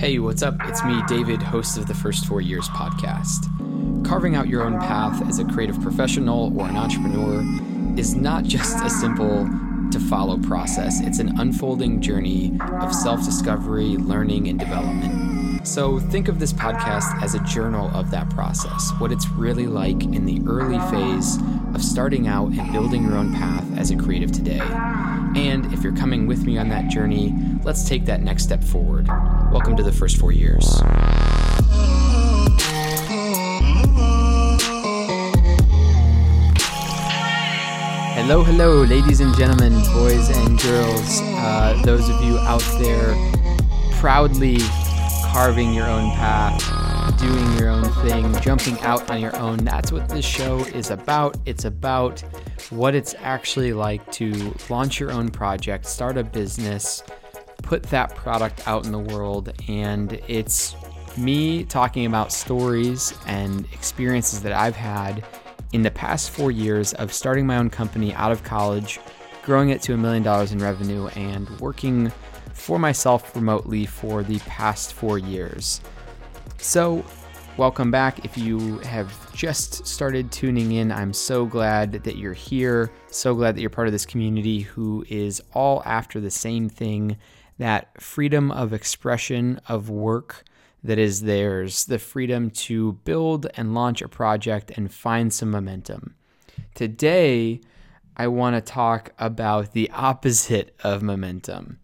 Hey, what's up? It's me, David, host of the First Four Years podcast. Carving out your own path as a creative professional or an entrepreneur is not just a simple to follow process, it's an unfolding journey of self discovery, learning, and development. So think of this podcast as a journal of that process, what it's really like in the early phase of starting out and building your own path as a creative today. And if you're coming with me on that journey, let's take that next step forward. Welcome to the first four years. Hello, hello, ladies and gentlemen, boys and girls, uh, those of you out there proudly carving your own path, doing your own thing, jumping out on your own. That's what this show is about. It's about what it's actually like to launch your own project, start a business, put that product out in the world, and it's me talking about stories and experiences that I've had in the past four years of starting my own company out of college, growing it to a million dollars in revenue, and working for myself remotely for the past four years. So, welcome back. If you have just started tuning in, I'm so glad that you're here. So glad that you're part of this community who is all after the same thing that freedom of expression of work that is theirs, the freedom to build and launch a project and find some momentum. Today, I want to talk about the opposite of momentum.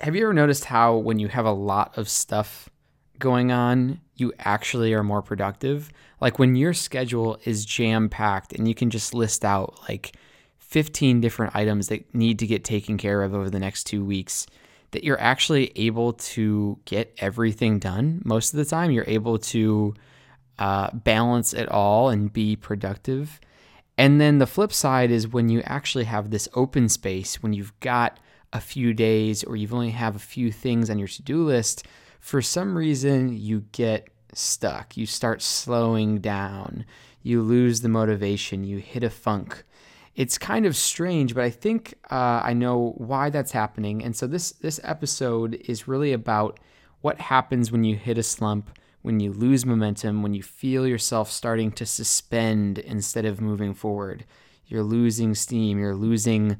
Have you ever noticed how when you have a lot of stuff going on, you actually are more productive? Like when your schedule is jam packed and you can just list out like 15 different items that need to get taken care of over the next two weeks, that you're actually able to get everything done most of the time. You're able to uh, balance it all and be productive. And then the flip side is when you actually have this open space, when you've got a few days or you've only have a few things on your to-do list, for some reason you get stuck. You start slowing down. You lose the motivation. You hit a funk it's kind of strange, but I think uh, I know why that's happening. And so this this episode is really about what happens when you hit a slump, when you lose momentum, when you feel yourself starting to suspend instead of moving forward. You're losing steam. You're losing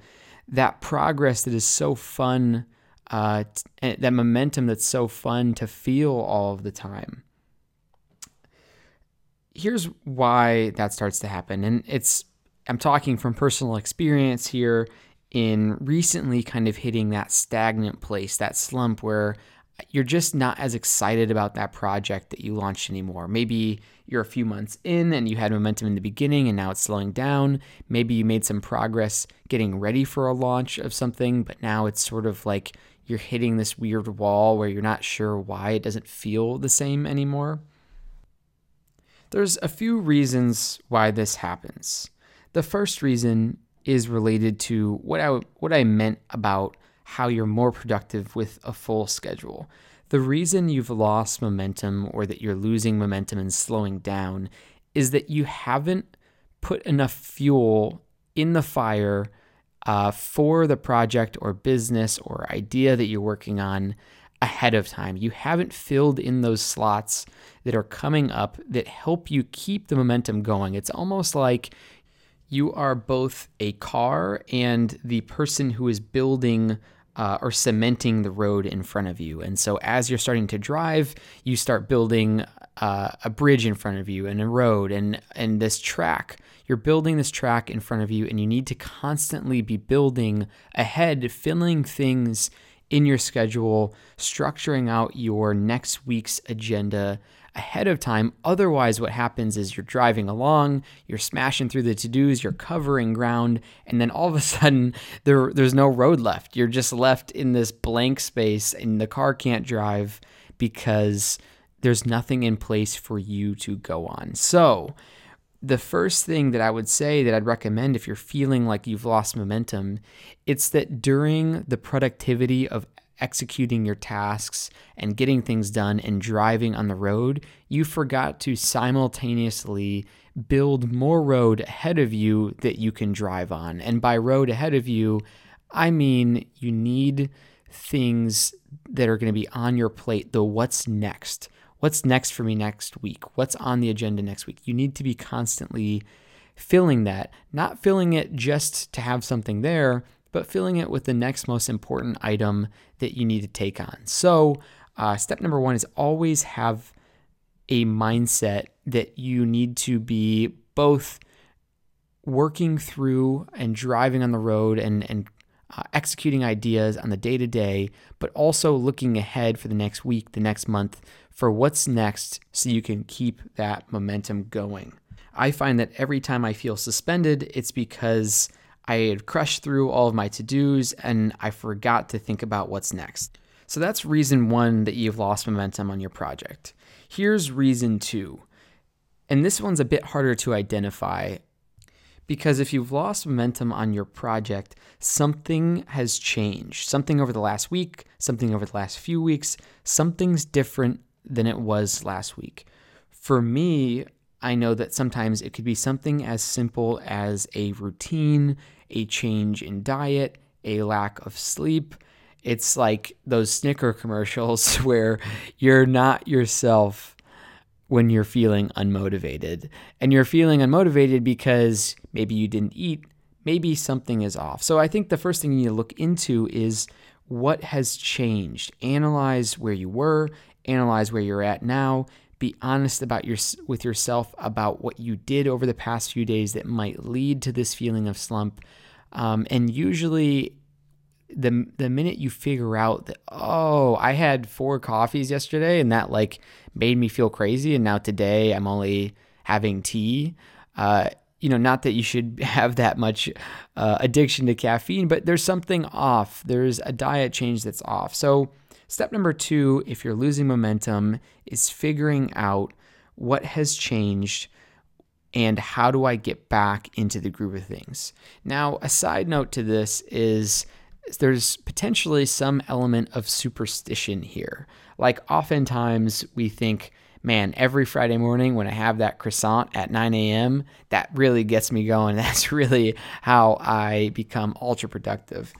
that progress that is so fun, uh, t- that momentum that's so fun to feel all of the time. Here's why that starts to happen, and it's I'm talking from personal experience here in recently kind of hitting that stagnant place, that slump where you're just not as excited about that project that you launched anymore. Maybe you're a few months in and you had momentum in the beginning and now it's slowing down. Maybe you made some progress getting ready for a launch of something, but now it's sort of like you're hitting this weird wall where you're not sure why it doesn't feel the same anymore. There's a few reasons why this happens. The first reason is related to what I what I meant about how you're more productive with a full schedule. The reason you've lost momentum or that you're losing momentum and slowing down is that you haven't put enough fuel in the fire uh, for the project or business or idea that you're working on ahead of time. You haven't filled in those slots that are coming up that help you keep the momentum going. It's almost like you are both a car and the person who is building uh, or cementing the road in front of you. And so as you're starting to drive, you start building uh, a bridge in front of you and a road and and this track. You're building this track in front of you, and you need to constantly be building ahead, filling things in your schedule, structuring out your next week's agenda ahead of time. Otherwise, what happens is you're driving along, you're smashing through the to dos, you're covering ground, and then all of a sudden there, there's no road left. You're just left in this blank space, and the car can't drive because there's nothing in place for you to go on. So, the first thing that I would say that I'd recommend if you're feeling like you've lost momentum, it's that during the productivity of executing your tasks and getting things done and driving on the road, you forgot to simultaneously build more road ahead of you that you can drive on. And by road ahead of you, I mean you need things that are going to be on your plate, the what's next. What's next for me next week? What's on the agenda next week? You need to be constantly filling that, not filling it just to have something there, but filling it with the next most important item that you need to take on. So, uh, step number one is always have a mindset that you need to be both working through and driving on the road and, and uh, executing ideas on the day to day, but also looking ahead for the next week, the next month, for what's next so you can keep that momentum going. I find that every time I feel suspended, it's because I had crushed through all of my to dos and I forgot to think about what's next. So that's reason one that you've lost momentum on your project. Here's reason two. And this one's a bit harder to identify because if you've lost momentum on your project, something has changed. Something over the last week, something over the last few weeks, something's different than it was last week. For me, I know that sometimes it could be something as simple as a routine, a change in diet, a lack of sleep. It's like those Snicker commercials where you're not yourself when you're feeling unmotivated. And you're feeling unmotivated because maybe you didn't eat, maybe something is off. So I think the first thing you need to look into is what has changed. Analyze where you were, analyze where you're at now, be honest about your with yourself about what you did over the past few days that might lead to this feeling of slump. Um, and usually, the the minute you figure out that oh, I had four coffees yesterday and that like made me feel crazy, and now today I'm only having tea. Uh, you know, not that you should have that much uh, addiction to caffeine, but there's something off. There's a diet change that's off. So Step number two, if you're losing momentum, is figuring out what has changed and how do I get back into the groove of things. Now, a side note to this is there's potentially some element of superstition here. Like, oftentimes we think, man, every Friday morning when I have that croissant at 9 a.m., that really gets me going. That's really how I become ultra productive.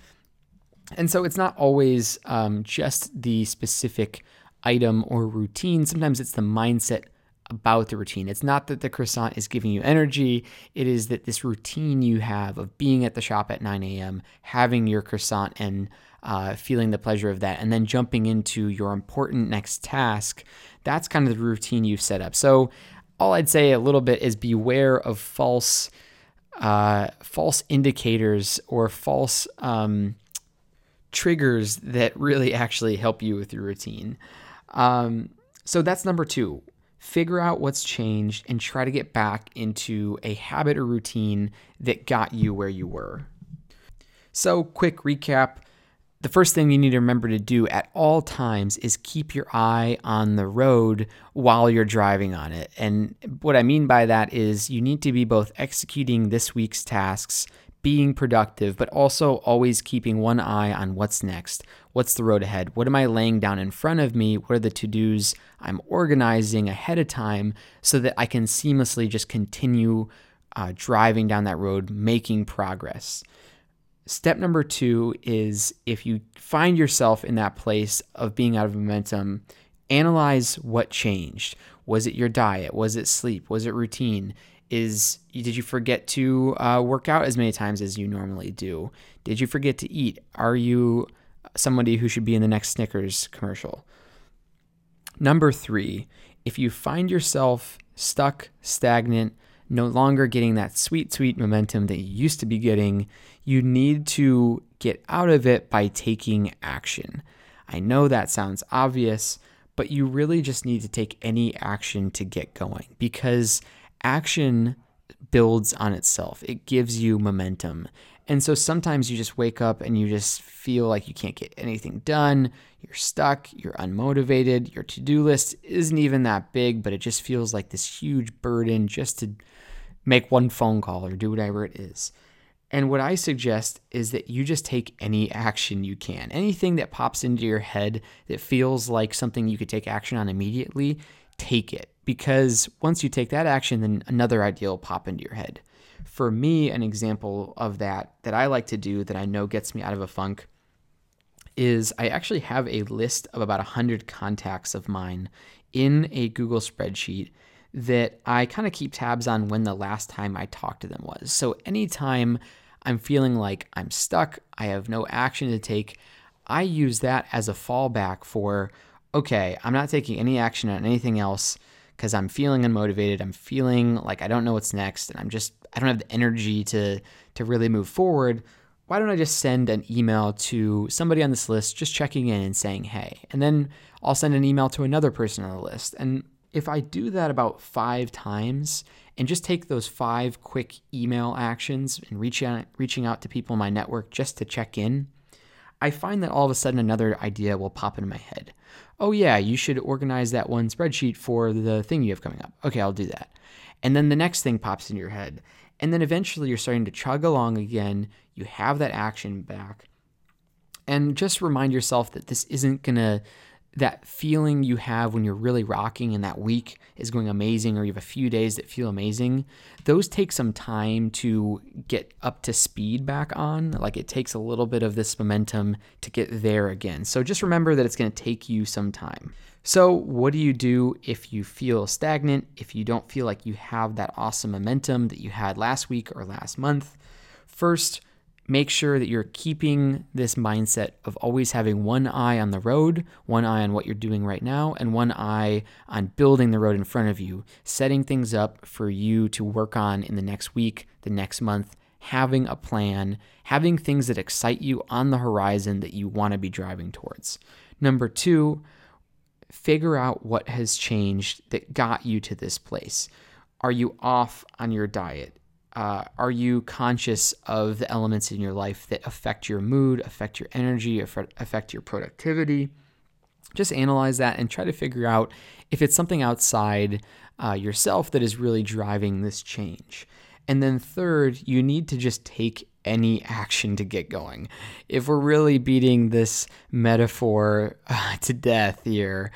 And so it's not always um, just the specific item or routine. Sometimes it's the mindset about the routine. It's not that the croissant is giving you energy, it is that this routine you have of being at the shop at 9 a.m., having your croissant and uh, feeling the pleasure of that, and then jumping into your important next task. That's kind of the routine you've set up. So, all I'd say a little bit is beware of false, uh, false indicators or false um, triggers that really actually help you with your routine. Um, so that's number two. Figure out what's changed and try to get back into a habit or routine that got you where you were. So, quick recap the first thing you need to remember to do at all times is keep your eye on the road while you're driving on it. And what I mean by that is you need to be both executing this week's tasks, being productive, but also always keeping one eye on what's next. What's the road ahead? What am I laying down in front of me? What are the to dos I'm organizing ahead of time so that I can seamlessly just continue uh, driving down that road, making progress? Step number two is if you find yourself in that place of being out of momentum, analyze what changed. Was it your diet? Was it sleep? Was it routine? Is did you forget to uh, work out as many times as you normally do? Did you forget to eat? Are you somebody who should be in the next Snickers commercial? Number three, if you find yourself stuck, stagnant, no longer getting that sweet, sweet momentum that you used to be getting, you need to get out of it by taking action. I know that sounds obvious, but you really just need to take any action to get going because action builds on itself, it gives you momentum. And so sometimes you just wake up and you just feel like you can't get anything done. You're stuck, you're unmotivated, your to do list isn't even that big, but it just feels like this huge burden just to make one phone call or do whatever it is. And what I suggest is that you just take any action you can. Anything that pops into your head that feels like something you could take action on immediately, take it because once you take that action, then another idea will pop into your head. For me, an example of that that I like to do that I know gets me out of a funk is I actually have a list of about 100 contacts of mine in a Google spreadsheet that I kind of keep tabs on when the last time I talked to them was. So anytime I'm feeling like I'm stuck, I have no action to take, I use that as a fallback for, okay, I'm not taking any action on anything else because I'm feeling unmotivated. I'm feeling like I don't know what's next and I'm just I don't have the energy to to really move forward. Why don't I just send an email to somebody on this list just checking in and saying, "Hey." And then I'll send an email to another person on the list. And if I do that about five times and just take those five quick email actions and reach out, reaching out to people in my network just to check in, I find that all of a sudden another idea will pop into my head. Oh, yeah, you should organize that one spreadsheet for the thing you have coming up. Okay, I'll do that. And then the next thing pops in your head. And then eventually you're starting to chug along again. You have that action back. And just remind yourself that this isn't going to that feeling you have when you're really rocking and that week is going amazing or you have a few days that feel amazing those take some time to get up to speed back on. Like it takes a little bit of this momentum to get there again. So just remember that it's going to take you some time. So what do you do if you feel stagnant if you don't feel like you have that awesome momentum that you had last week or last month? First make sure that you're keeping this mindset of always having one eye on the road, one eye on what you're doing right now, and one eye on building the road in front of you, setting things up for you to work on in the next week, the next month, having a plan, having things that excite you on the horizon that you want to be driving towards. Number two, figure out what has changed that got you to this place. Are you off on your diet? Uh, are you conscious of the elements in your life that affect your mood, affect your energy, affect your productivity? Just analyze that and try to figure out if it's something outside uh, yourself that is really driving this change. And then, third, you need to just take any action to get going. If we're really beating this metaphor uh, to death here,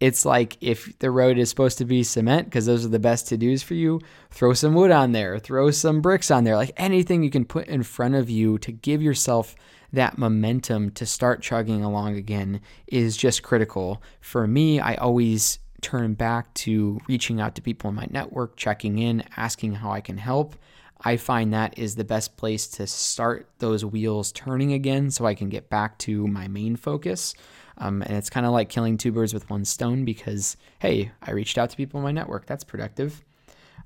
it's like if the road is supposed to be cement because those are the best to dos for you, throw some wood on there, throw some bricks on there, like anything you can put in front of you to give yourself that momentum to start chugging along again is just critical. For me, I always turn back to reaching out to people in my network, checking in, asking how I can help. I find that is the best place to start those wheels turning again so I can get back to my main focus. Um, and it's kind of like killing two birds with one stone because, hey, I reached out to people in my network. That's productive.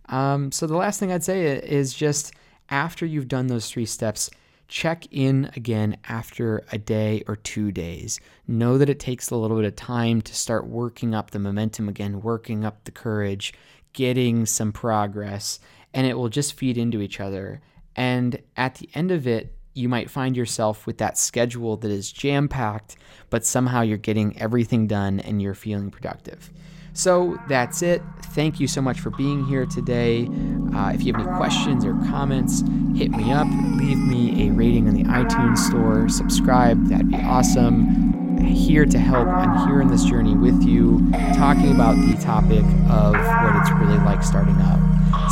Um, so the last thing I'd say is just after you've done those three steps, check in again after a day or two days. Know that it takes a little bit of time to start working up the momentum again, working up the courage, getting some progress, and it will just feed into each other. And at the end of it, you might find yourself with that schedule that is jam packed, but somehow you're getting everything done and you're feeling productive. So that's it. Thank you so much for being here today. Uh, if you have any questions or comments, hit me up. Leave me a rating on the iTunes store. Subscribe. That'd be awesome. Here to help. I'm here in this journey with you, talking about the topic of what it's really like starting up.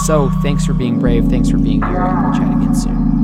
So thanks for being brave. Thanks for being here, and we'll chat again soon.